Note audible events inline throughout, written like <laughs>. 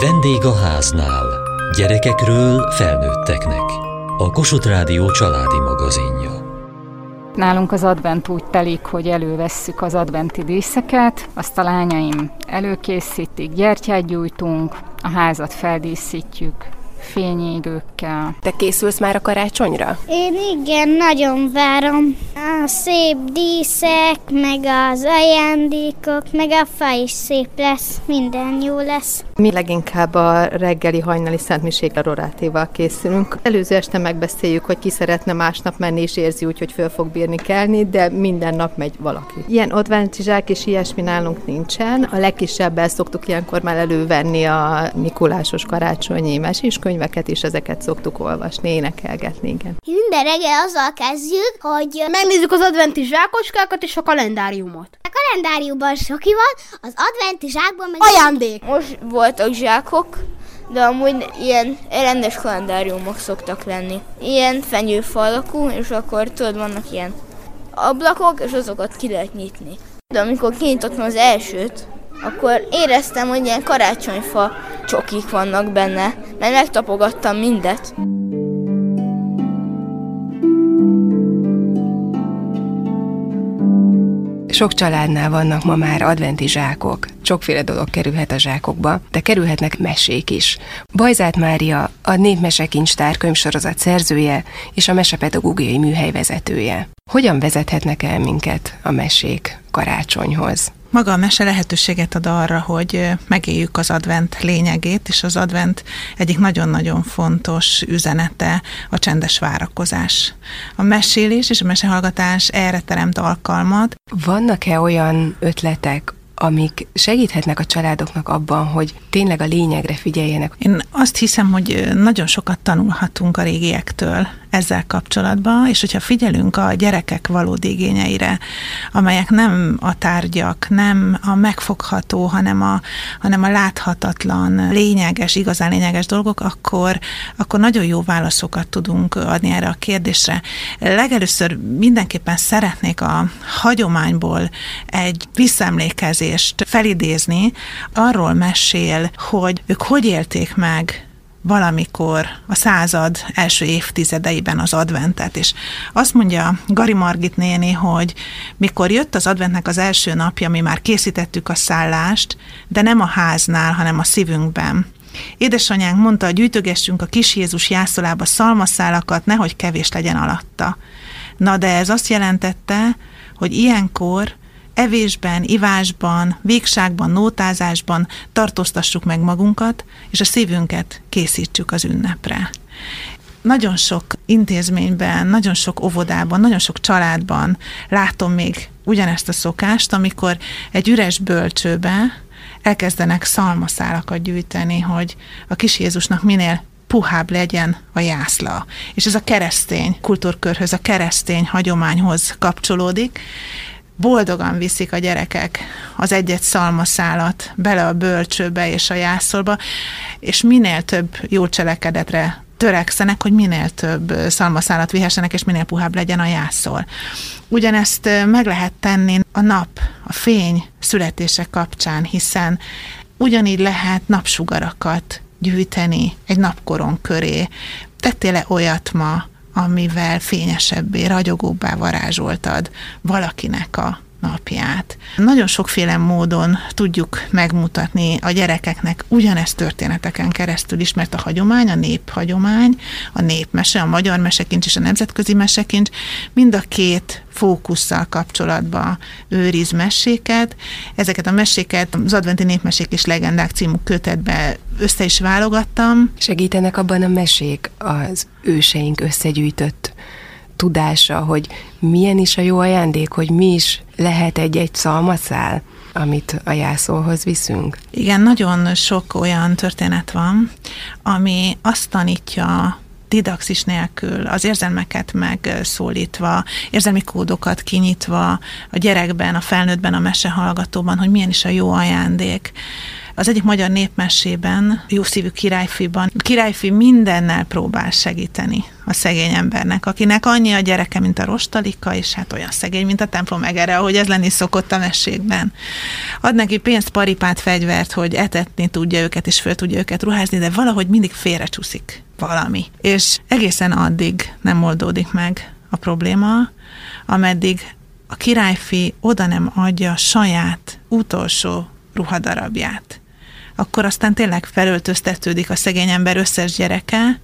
Vendég a háznál. Gyerekekről felnőtteknek. A Kossuth Rádió családi magazinja. Nálunk az advent úgy telik, hogy elővesszük az adventi díszeket, azt a lányaim előkészítik, gyertyát gyújtunk, a házat feldíszítjük, fényégőkkel. Te készülsz már a karácsonyra? Én igen, nagyon várom. A szép díszek, meg az ajándékok, meg a fa is szép lesz, minden jó lesz. Mi leginkább a reggeli hajnali szentmiségre rorátéval készülünk. Előző este megbeszéljük, hogy ki szeretne másnap menni, és érzi úgy, hogy föl fog bírni kelni, de minden nap megy valaki. Ilyen adventizsák és ilyesmi nálunk nincsen. A legkisebbel szoktuk ilyenkor már elővenni a Mikulásos karácsonyi meséskönyveket, és ezeket szoktuk olvasni, énekelgetni, igen. Minden reggel azzal kezdjük, hogy Megnézzük az adventi zsákoskákat és a kalendáriumot. a kalendáriumban soki van, az adventi zsákban meg... Ajándék! Most voltak zsákok, de amúgy ilyen rendes kalendáriumok szoktak lenni. Ilyen fenyőfa alakú, és akkor tudod, vannak ilyen ablakok, és azokat ki lehet nyitni. De amikor kinyitottam az elsőt, akkor éreztem, hogy ilyen karácsonyfa csokik vannak benne, mert megtapogattam mindet. Sok családnál vannak ma már adventi zsákok. Sokféle dolog kerülhet a zsákokba, de kerülhetnek mesék is. Bajzát Mária a Népmesekincstár könyvsorozat szerzője és a Mesepedagógiai Műhely vezetője. Hogyan vezethetnek el minket a mesék karácsonyhoz? Maga a mese lehetőséget ad arra, hogy megéljük az advent lényegét, és az advent egyik nagyon-nagyon fontos üzenete a csendes várakozás. A mesélés és a mesehallgatás erre teremt alkalmat. Vannak-e olyan ötletek, amik segíthetnek a családoknak abban, hogy tényleg a lényegre figyeljenek? Én azt hiszem, hogy nagyon sokat tanulhatunk a régiektől ezzel kapcsolatban, és hogyha figyelünk a gyerekek valódi igényeire, amelyek nem a tárgyak, nem a megfogható, hanem a, hanem a láthatatlan, lényeges, igazán lényeges dolgok, akkor, akkor nagyon jó válaszokat tudunk adni erre a kérdésre. Legelőször mindenképpen szeretnék a hagyományból egy visszaemlékezést felidézni, arról mesél, hogy ők hogy élték meg valamikor a század első évtizedeiben az adventet, és azt mondja Gari Margit néni, hogy mikor jött az adventnek az első napja, mi már készítettük a szállást, de nem a háznál, hanem a szívünkben. Édesanyánk mondta, gyűjtögessünk a kis Jézus jászolába szalmaszálakat, nehogy kevés legyen alatta. Na de ez azt jelentette, hogy ilyenkor evésben, ivásban, végságban, nótázásban tartóztassuk meg magunkat, és a szívünket készítsük az ünnepre. Nagyon sok intézményben, nagyon sok óvodában, nagyon sok családban látom még ugyanezt a szokást, amikor egy üres bölcsőbe elkezdenek szalmaszálakat gyűjteni, hogy a kis Jézusnak minél puhább legyen a jászla. És ez a keresztény kultúrkörhöz, a keresztény hagyományhoz kapcsolódik, boldogan viszik a gyerekek az egyet szalmaszálat bele a bölcsőbe és a jászolba, és minél több jó cselekedetre törekszenek, hogy minél több szalmaszálat vihessenek, és minél puhább legyen a jászol. Ugyanezt meg lehet tenni a nap, a fény születése kapcsán, hiszen ugyanígy lehet napsugarakat gyűjteni egy napkoron köré. Tettél-e olyat ma, amivel fényesebbé, ragyogóbbá varázsoltad valakinek a napját. Nagyon sokféle módon tudjuk megmutatni a gyerekeknek ugyanezt történeteken keresztül is, mert a hagyomány, a néphagyomány, a népmese, a magyar mesekincs és a nemzetközi mesekincs mind a két fókusszal kapcsolatban őriz meséket. Ezeket a meséket az Adventi Népmesék és Legendák című kötetbe össze is válogattam. Segítenek abban a mesék az őseink összegyűjtött tudása, hogy milyen is a jó ajándék, hogy mi is lehet egy-egy szalmaszál, amit a jászolhoz viszünk? Igen, nagyon sok olyan történet van, ami azt tanítja didaxis nélkül, az érzelmeket megszólítva, érzelmi kódokat kinyitva a gyerekben, a felnőttben, a mesehallgatóban, hogy milyen is a jó ajándék. Az egyik magyar népmesében, Jószívű királyfiban, királyfi mindennel próbál segíteni a szegény embernek, akinek annyi a gyereke, mint a rostalika, és hát olyan szegény, mint a templom megere, ahogy ez lenni szokott a mesékben. Ad neki pénzt, paripát, fegyvert, hogy etetni tudja őket, és föl tudja őket ruházni, de valahogy mindig félrecsúszik valami. És egészen addig nem oldódik meg a probléma, ameddig a királyfi oda nem adja saját utolsó ruhadarabját. Akkor aztán tényleg felöltöztetődik a szegény ember összes gyereke,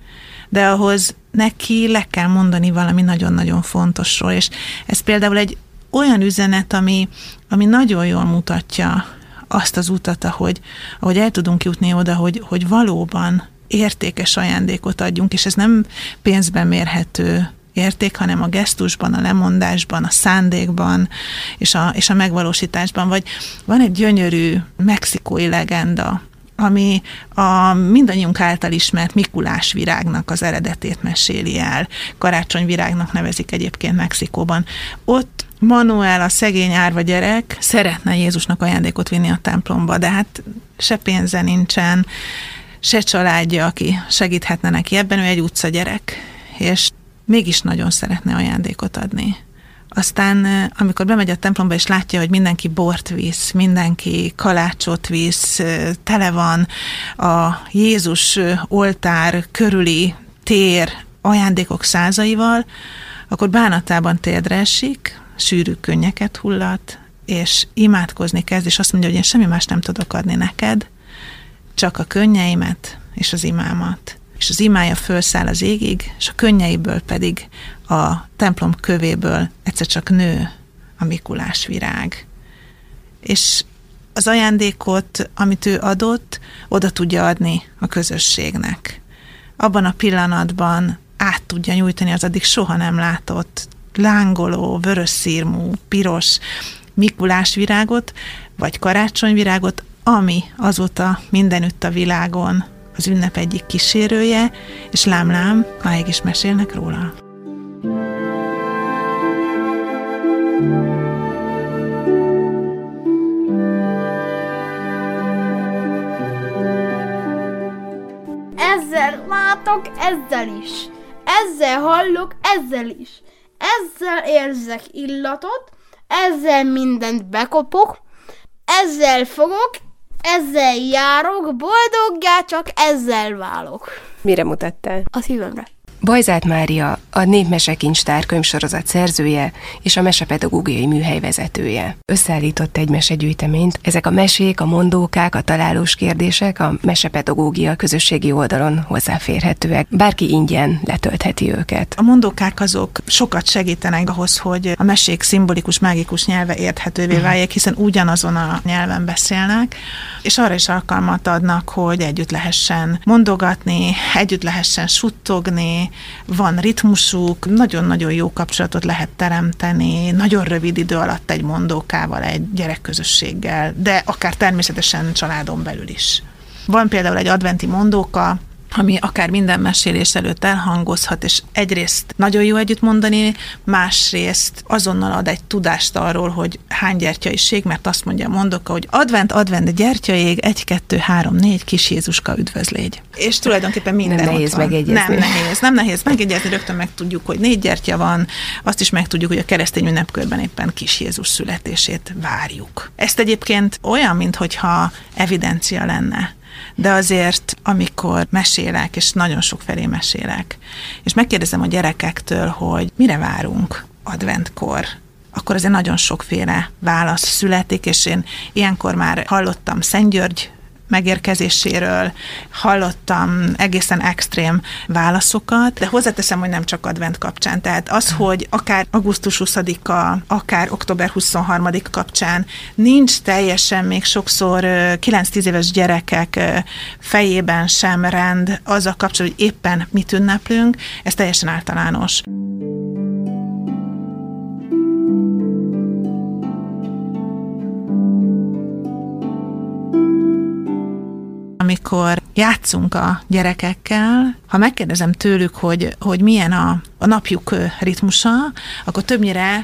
de ahhoz neki le kell mondani valami nagyon-nagyon fontosról, és ez például egy olyan üzenet, ami, ami nagyon jól mutatja azt az utat, ahogy, ahogy el tudunk jutni oda, hogy, hogy valóban értékes ajándékot adjunk, és ez nem pénzben mérhető érték, hanem a gesztusban, a lemondásban, a szándékban és a, és a megvalósításban. Vagy van egy gyönyörű mexikói legenda, ami a mindannyiunk által ismert Mikulás virágnak az eredetét meséli el. Karácsonyvirágnak nevezik egyébként Mexikóban. Ott Manuel, a szegény árva gyerek szeretne Jézusnak ajándékot vinni a templomba, de hát se pénze nincsen, se családja, aki segíthetne neki ebben, ő egy utcagyerek, és mégis nagyon szeretne ajándékot adni. Aztán, amikor bemegy a templomba, és látja, hogy mindenki bort visz, mindenki kalácsot visz, tele van a Jézus oltár körüli tér ajándékok százaival, akkor bánatában térdre esik, sűrű könnyeket hullat, és imádkozni kezd, és azt mondja, hogy én semmi más nem tudok adni neked, csak a könnyeimet és az imámat. És az imája fölszáll az égig, és a könnyeiből pedig a templom kövéből egyszer csak nő a Mikulás virág. És az ajándékot, amit ő adott, oda tudja adni a közösségnek. Abban a pillanatban át tudja nyújtani az addig soha nem látott lángoló, vörös szírmú, piros Mikulás virágot, vagy karácsonyvirágot, ami azóta mindenütt a világon az ünnep egyik kísérője, és lám-lám, máig is mesélnek róla. Ezzel látok, ezzel is. Ezzel hallok, ezzel is. Ezzel érzek illatot, ezzel mindent bekopok, ezzel fogok, ezzel járok, boldoggá csak ezzel válok. Mire mutattál? A szívemre. Bajzát Mária, a Népmesekincstár könyvsorozat szerzője és a mesepedagógiai műhely vezetője. Összeállított egy mesegyűjteményt. Ezek a mesék, a mondókák, a találós kérdések a mesepedagógia közösségi oldalon hozzáférhetőek. Bárki ingyen letöltheti őket. A mondókák azok sokat segítenek ahhoz, hogy a mesék szimbolikus, mágikus nyelve érthetővé mhm. váljék, hiszen ugyanazon a nyelven beszélnek, és arra is alkalmat adnak, hogy együtt lehessen mondogatni, együtt lehessen suttogni, van ritmusuk, nagyon-nagyon jó kapcsolatot lehet teremteni, nagyon rövid idő alatt egy mondókával, egy gyerekközösséggel, de akár természetesen családon belül is. Van például egy adventi mondóka, ami akár minden mesélés előtt elhangozhat, és egyrészt nagyon jó együtt mondani, másrészt azonnal ad egy tudást arról, hogy hány gyertyaiség, mert azt mondja a mondoka, hogy advent, advent, gyertyaég, egy, kettő, három, négy, kis Jézuska üdvözlégy. És tulajdonképpen minden nem nehéz megjegyezni. Nem nehéz, nem nehéz megjegyezni, rögtön meg tudjuk, hogy négy gyertya van, azt is meg tudjuk, hogy a keresztény ünnepkörben éppen kis Jézus születését várjuk. Ezt egyébként olyan, mintha evidencia lenne de azért, amikor mesélek, és nagyon sok felé mesélek, és megkérdezem a gyerekektől, hogy mire várunk adventkor, akkor azért nagyon sokféle válasz születik, és én ilyenkor már hallottam Szent György megérkezéséről hallottam egészen extrém válaszokat, de hozzáteszem, hogy nem csak advent kapcsán. Tehát az, hogy akár augusztus 20-a, akár október 23 kapcsán nincs teljesen még sokszor 9-10 éves gyerekek fejében sem rend az a kapcsolat, hogy éppen mit ünneplünk, ez teljesen általános. Amikor játszunk a gyerekekkel, ha megkérdezem tőlük, hogy, hogy milyen a, a napjuk ritmusa, akkor többnyire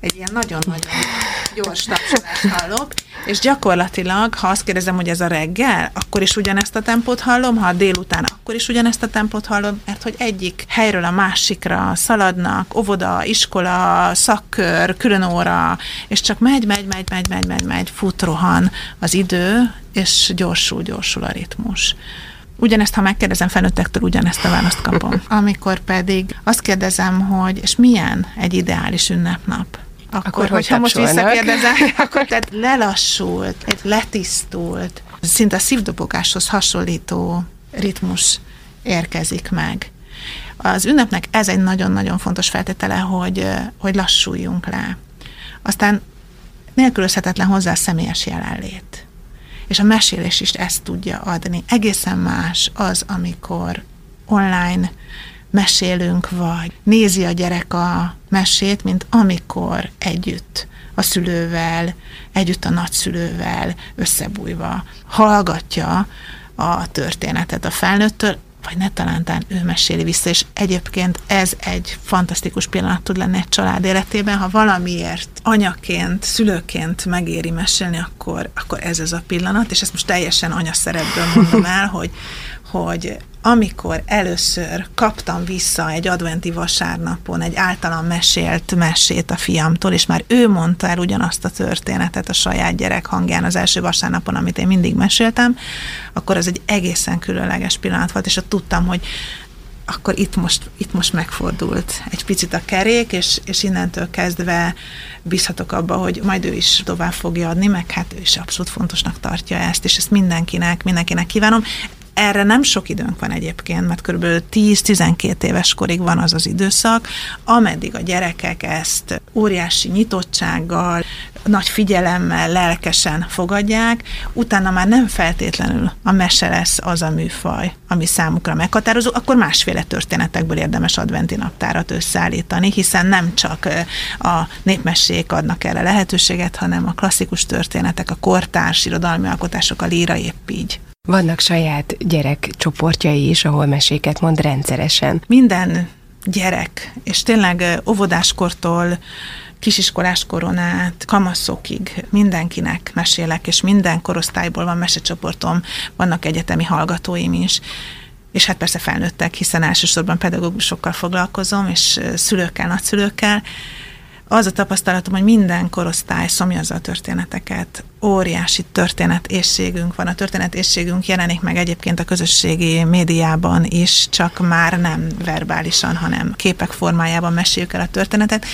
egy ilyen nagyon-nagyon gyors tapsolást hallok, És gyakorlatilag, ha azt kérdezem, hogy ez a reggel, akkor is ugyanezt a tempót hallom, ha a délután, akkor is ugyanezt a tempót hallom, mert hogy egyik helyről a másikra szaladnak, óvoda, iskola, szakkör, külön óra, és csak megy, megy, megy, megy, megy, megy, megy, fut, rohan az idő, és gyorsul, gyorsul a ritmus. Ugyanezt, ha megkérdezem felnőttektől, ugyanezt a választ kapom. Amikor pedig azt kérdezem, hogy és milyen egy ideális ünnepnap, akkor, akkor hogyha most visszakérdezem, <laughs> akkor tehát lelassult, letisztult, szinte a szívdobogáshoz hasonlító ritmus érkezik meg. Az ünnepnek ez egy nagyon-nagyon fontos feltétele, hogy, hogy lassuljunk le. Aztán nélkülözhetetlen hozzá a személyes jelenlét. És a mesélés is ezt tudja adni. Egészen más az, amikor online mesélünk, vagy nézi a gyerek a mesét, mint amikor együtt a szülővel, együtt a nagyszülővel összebújva hallgatja a történetet a felnőttől, vagy ne talántán ő meséli vissza, és egyébként ez egy fantasztikus pillanat tud lenni egy család életében, ha valamiért anyaként, szülőként megéri mesélni, akkor, akkor ez az a pillanat, és ezt most teljesen anyaszerepből mondom el, hogy, hogy amikor először kaptam vissza egy adventi vasárnapon egy általam mesélt mesét a fiamtól, és már ő mondta el ugyanazt a történetet a saját gyerek hangján az első vasárnapon, amit én mindig meséltem, akkor az egy egészen különleges pillanat volt, és ott tudtam, hogy akkor itt most, itt most megfordult egy picit a kerék, és, és innentől kezdve bízhatok abba, hogy majd ő is tovább fogja adni, meg hát ő is abszolút fontosnak tartja ezt, és ezt mindenkinek, mindenkinek kívánom. Erre nem sok időnk van egyébként, mert kb. 10-12 éves korig van az az időszak, ameddig a gyerekek ezt óriási nyitottsággal, nagy figyelemmel, lelkesen fogadják, utána már nem feltétlenül a mese lesz az a műfaj, ami számukra meghatározó, akkor másféle történetekből érdemes adventi naptárat összeállítani, hiszen nem csak a népmesék adnak erre lehetőséget, hanem a klasszikus történetek, a kortárs irodalmi alkotások, a líra épp így. Vannak saját gyerekcsoportjai is, ahol meséket mond rendszeresen. Minden gyerek, és tényleg óvodáskortól kisiskolás koronát, kamaszokig mindenkinek mesélek, és minden korosztályból van mesecsoportom, vannak egyetemi hallgatóim is, és hát persze felnőttek, hiszen elsősorban pedagógusokkal foglalkozom, és szülőkkel, nagyszülőkkel, az a tapasztalatom, hogy minden korosztály szomjazza a történeteket. Óriási történetészségünk van. A történetészségünk jelenik meg egyébként a közösségi médiában is, csak már nem verbálisan, hanem képek formájában meséljük el a történetet.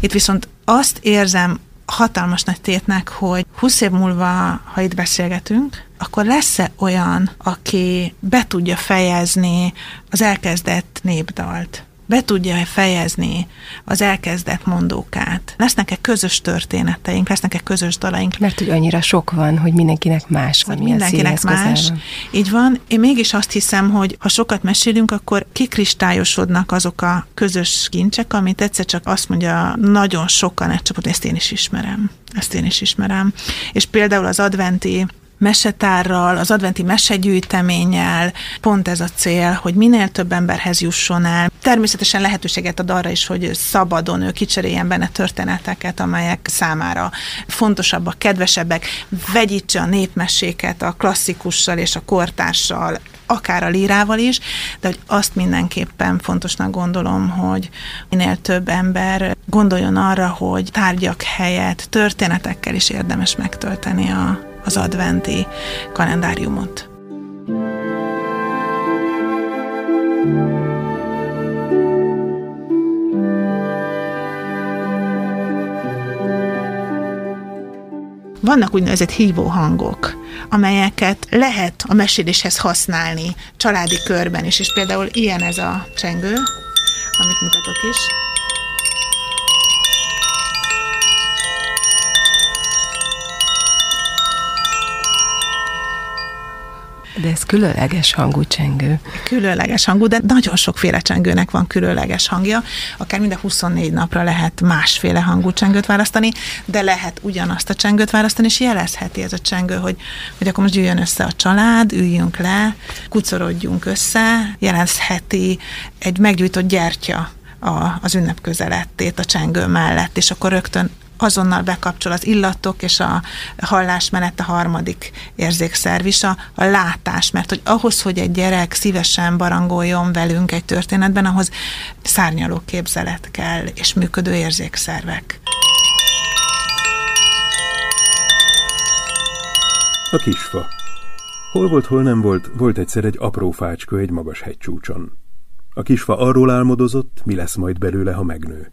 Itt viszont azt érzem hatalmas nagy tétnek, hogy 20 év múlva, ha itt beszélgetünk, akkor lesz-e olyan, aki be tudja fejezni az elkezdett népdalt? Be tudja fejezni az elkezdett mondókát. Lesznek-e közös történeteink, lesznek-e közös dalaink? Mert hogy annyira sok van, hogy mindenkinek más. Hogy mindenkinek más. Van. Így van. Én mégis azt hiszem, hogy ha sokat mesélünk, akkor kikristályosodnak azok a közös kincsek, amit egyszer csak azt mondja nagyon sokan egy csapat, ezt én is ismerem. Ezt én is ismerem. És például az adventi mesetárral, az adventi mesegyűjteménnyel pont ez a cél, hogy minél több emberhez jusson el. Természetesen lehetőséget ad arra is, hogy szabadon ő kicseréljen benne történeteket, amelyek számára fontosabbak, kedvesebbek, vegyítse a népmeséket a klasszikussal és a kortársal, akár a lírával is, de hogy azt mindenképpen fontosnak gondolom, hogy minél több ember gondoljon arra, hogy tárgyak helyett történetekkel is érdemes megtölteni a, az adventi kalendáriumot. Vannak úgynevezett hívó hangok, amelyeket lehet a meséléshez használni családi körben is, és például ilyen ez a csengő, amit mutatok is. De ez különleges hangú csengő. Különleges hangú, de nagyon sokféle csengőnek van különleges hangja. Akár minden 24 napra lehet másféle hangú csengőt választani, de lehet ugyanazt a csengőt választani, és jelezheti ez a csengő, hogy, hogy akkor most jöjjön össze a család, üljünk le, kucorodjunk össze, jelezheti egy meggyújtott gyertya a, az ünnep közelettét a csengő mellett, és akkor rögtön azonnal bekapcsol az illatok és a hallás mellett a harmadik érzékszerv is, a, a látás, mert hogy ahhoz, hogy egy gyerek szívesen barangoljon velünk egy történetben, ahhoz szárnyaló képzelet kell, és működő érzékszervek. A kisfa. Hol volt, hol nem volt, volt egyszer egy apró fácska egy magas hegycsúcson. A kisfa arról álmodozott, mi lesz majd belőle, ha megnő.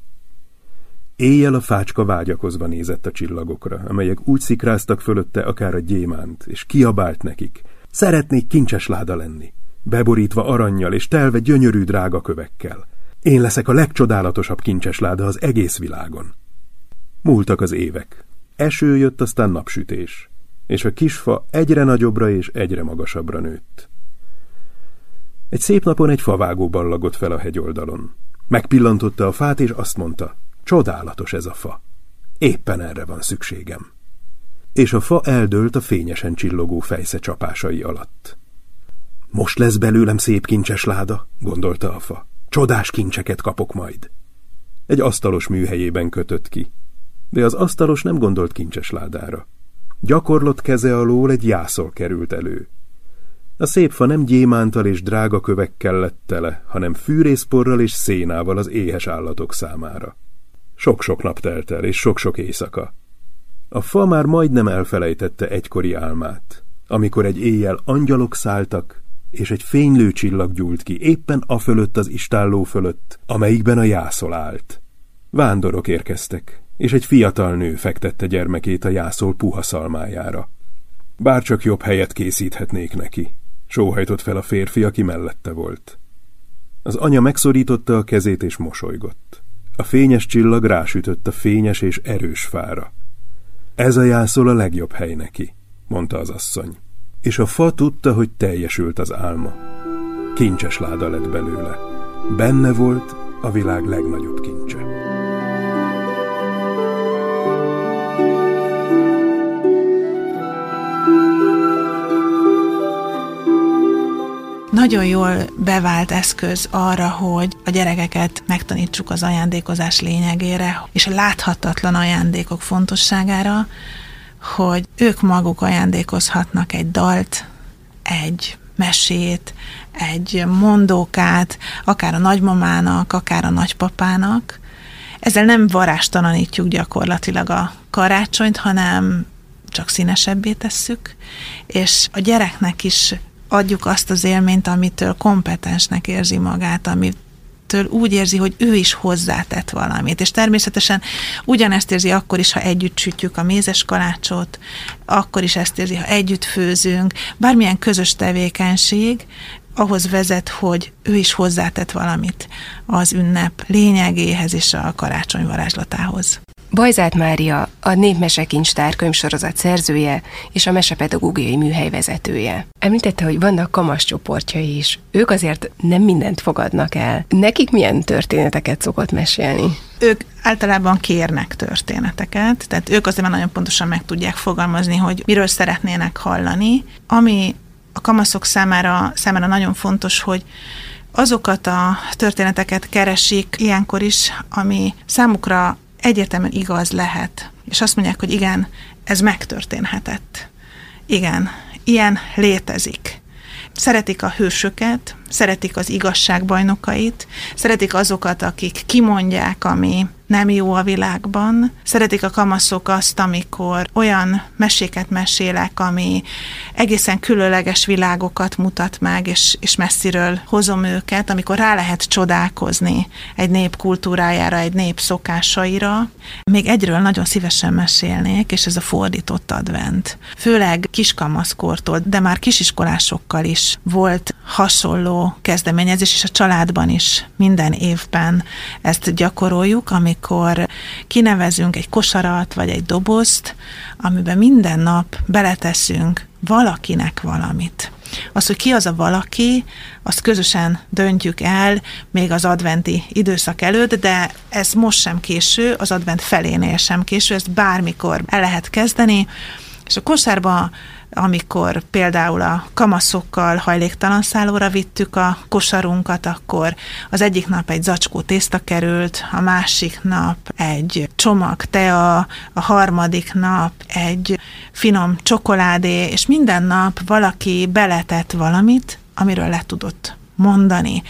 Éjjel a fácska vágyakozva nézett a csillagokra, amelyek úgy szikráztak fölötte akár a gyémánt, és kiabált nekik. Szeretnék kincses láda lenni, beborítva aranyjal és telve gyönyörű drága kövekkel. Én leszek a legcsodálatosabb kincses láda az egész világon. Múltak az évek. Eső jött, aztán napsütés, és a kisfa egyre nagyobbra és egyre magasabbra nőtt. Egy szép napon egy favágó ballagott fel a hegyoldalon. Megpillantotta a fát, és azt mondta, Csodálatos ez a fa. Éppen erre van szükségem. És a fa eldőlt a fényesen csillogó fejsze csapásai alatt. Most lesz belőlem szép kincses láda, gondolta a fa. Csodás kincseket kapok majd. Egy asztalos műhelyében kötött ki. De az asztalos nem gondolt kincses ládára. Gyakorlott keze alól egy jászol került elő. A szép fa nem gyémántal és drága kövekkel lett tele, hanem fűrészporral és szénával az éhes állatok számára. Sok-sok nap telt el, és sok-sok éjszaka. A fa már majdnem elfelejtette egykori álmát, amikor egy éjjel angyalok szálltak, és egy fénylő csillag gyúlt ki éppen a fölött az istálló fölött, amelyikben a jászol állt. Vándorok érkeztek, és egy fiatal nő fektette gyermekét a jászol puha szalmájára. Bárcsak jobb helyet készíthetnék neki, sóhajtott fel a férfi, aki mellette volt. Az anya megszorította a kezét és mosolygott. A fényes csillag rásütött a fényes és erős fára. Ez a jászol a legjobb hely neki, mondta az asszony. És a fa tudta, hogy teljesült az álma. Kincses láda lett belőle. Benne volt a világ legnagyobb kincse. nagyon jól bevált eszköz arra, hogy a gyerekeket megtanítsuk az ajándékozás lényegére, és a láthatatlan ajándékok fontosságára, hogy ők maguk ajándékozhatnak egy dalt, egy mesét, egy mondókát, akár a nagymamának, akár a nagypapának. Ezzel nem varástalanítjuk gyakorlatilag a karácsonyt, hanem csak színesebbé tesszük, és a gyereknek is adjuk azt az élményt, amitől kompetensnek érzi magát, amit úgy érzi, hogy ő is hozzátett valamit. És természetesen ugyanezt érzi akkor is, ha együtt sütjük a mézes kalácsot, akkor is ezt érzi, ha együtt főzünk. Bármilyen közös tevékenység ahhoz vezet, hogy ő is hozzátett valamit az ünnep lényegéhez és a karácsony varázslatához. Bajzát Mária a Népmesekincstár könyvsorozat szerzője és a mesepedagógiai műhely vezetője. Említette, hogy vannak kamasz csoportjai is. Ők azért nem mindent fogadnak el. Nekik milyen történeteket szokott mesélni? Ők általában kérnek történeteket, tehát ők azért már nagyon pontosan meg tudják fogalmazni, hogy miről szeretnének hallani. Ami a kamaszok számára, számára nagyon fontos, hogy azokat a történeteket keresik ilyenkor is, ami számukra egyértelműen igaz lehet. És azt mondják, hogy igen, ez megtörténhetett. Igen, ilyen létezik. Szeretik a hősöket, szeretik az igazságbajnokait, szeretik azokat, akik kimondják, ami nem jó a világban. Szeretik a kamaszok azt, amikor olyan meséket mesélek, ami egészen különleges világokat mutat meg, és, és messziről hozom őket, amikor rá lehet csodálkozni egy nép kultúrájára, egy nép szokásaira. Még egyről nagyon szívesen mesélnék, és ez a fordított advent. Főleg kiskamaszkortól, de már kisiskolásokkal is volt hasonló kezdeményezés, és a családban is minden évben ezt gyakoroljuk, amikor kinevezünk egy kosarat vagy egy dobozt, amiben minden nap beleteszünk valakinek valamit. Az, hogy ki az a valaki, azt közösen döntjük el még az adventi időszak előtt, de ez most sem késő, az advent felénél sem késő, ezt bármikor el lehet kezdeni, és a kosárba amikor például a kamaszokkal hajléktalan szállóra vittük a kosarunkat, akkor az egyik nap egy zacskó tészta került, a másik nap egy csomag tea, a harmadik nap egy finom csokoládé, és minden nap valaki beletett valamit, amiről le tudott mondani.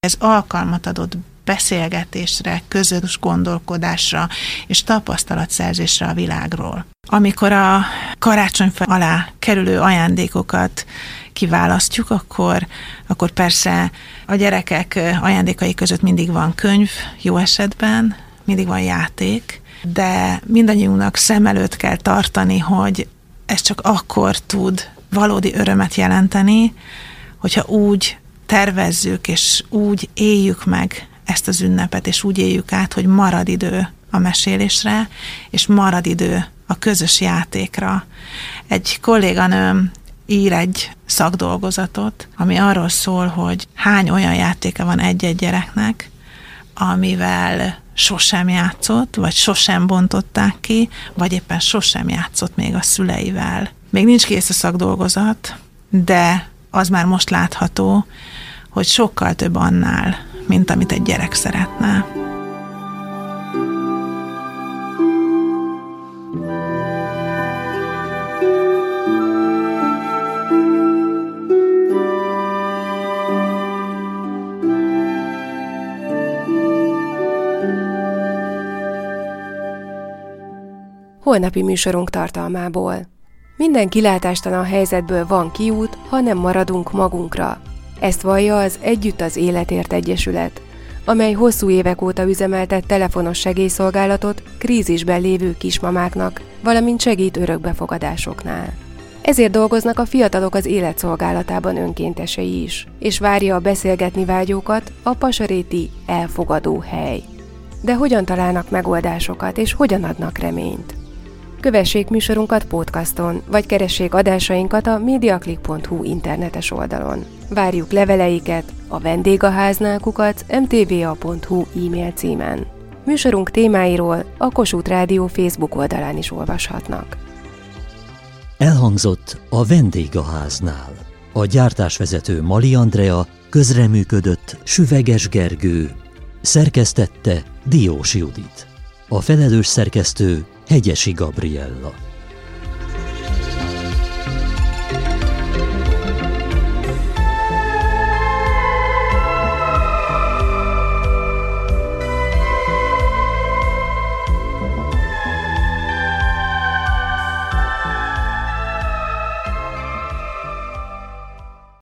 Ez alkalmat adott beszélgetésre, közös gondolkodásra és tapasztalatszerzésre a világról. Amikor a karácsonyfa alá kerülő ajándékokat kiválasztjuk, akkor, akkor persze a gyerekek ajándékai között mindig van könyv, jó esetben, mindig van játék, de mindannyiunknak szem előtt kell tartani, hogy ez csak akkor tud valódi örömet jelenteni, hogyha úgy tervezzük és úgy éljük meg ezt az ünnepet, és úgy éljük át, hogy marad idő a mesélésre, és marad idő a közös játékra. Egy kolléganőm ír egy szakdolgozatot, ami arról szól, hogy hány olyan játéka van egy-egy gyereknek, amivel sosem játszott, vagy sosem bontották ki, vagy éppen sosem játszott még a szüleivel. Még nincs kész a szakdolgozat, de az már most látható, hogy sokkal több annál, mint amit egy gyerek szeretne. Holnapi műsorunk tartalmából. Minden kilátástalan helyzetből van kiút, ha nem maradunk magunkra. Ezt vallja az Együtt az Életért Egyesület, amely hosszú évek óta üzemeltet telefonos segélyszolgálatot krízisben lévő kismamáknak, valamint segít örökbefogadásoknál. Ezért dolgoznak a fiatalok az életszolgálatában önkéntesei is, és várja a beszélgetni vágyókat a pasaréti elfogadó hely. De hogyan találnak megoldásokat, és hogyan adnak reményt? Kövessék műsorunkat podcaston, vagy keressék adásainkat a mediaclick.hu internetes oldalon. Várjuk leveleiket a vendégháznál kukac mtva.hu e-mail címen. Műsorunk témáiról a Kossuth Rádió Facebook oldalán is olvashatnak. Elhangzott a vendégháznál. A gyártásvezető Mali Andrea közreműködött Süveges Gergő, szerkesztette Diós Judit. A felelős szerkesztő Hegyesi Gabriella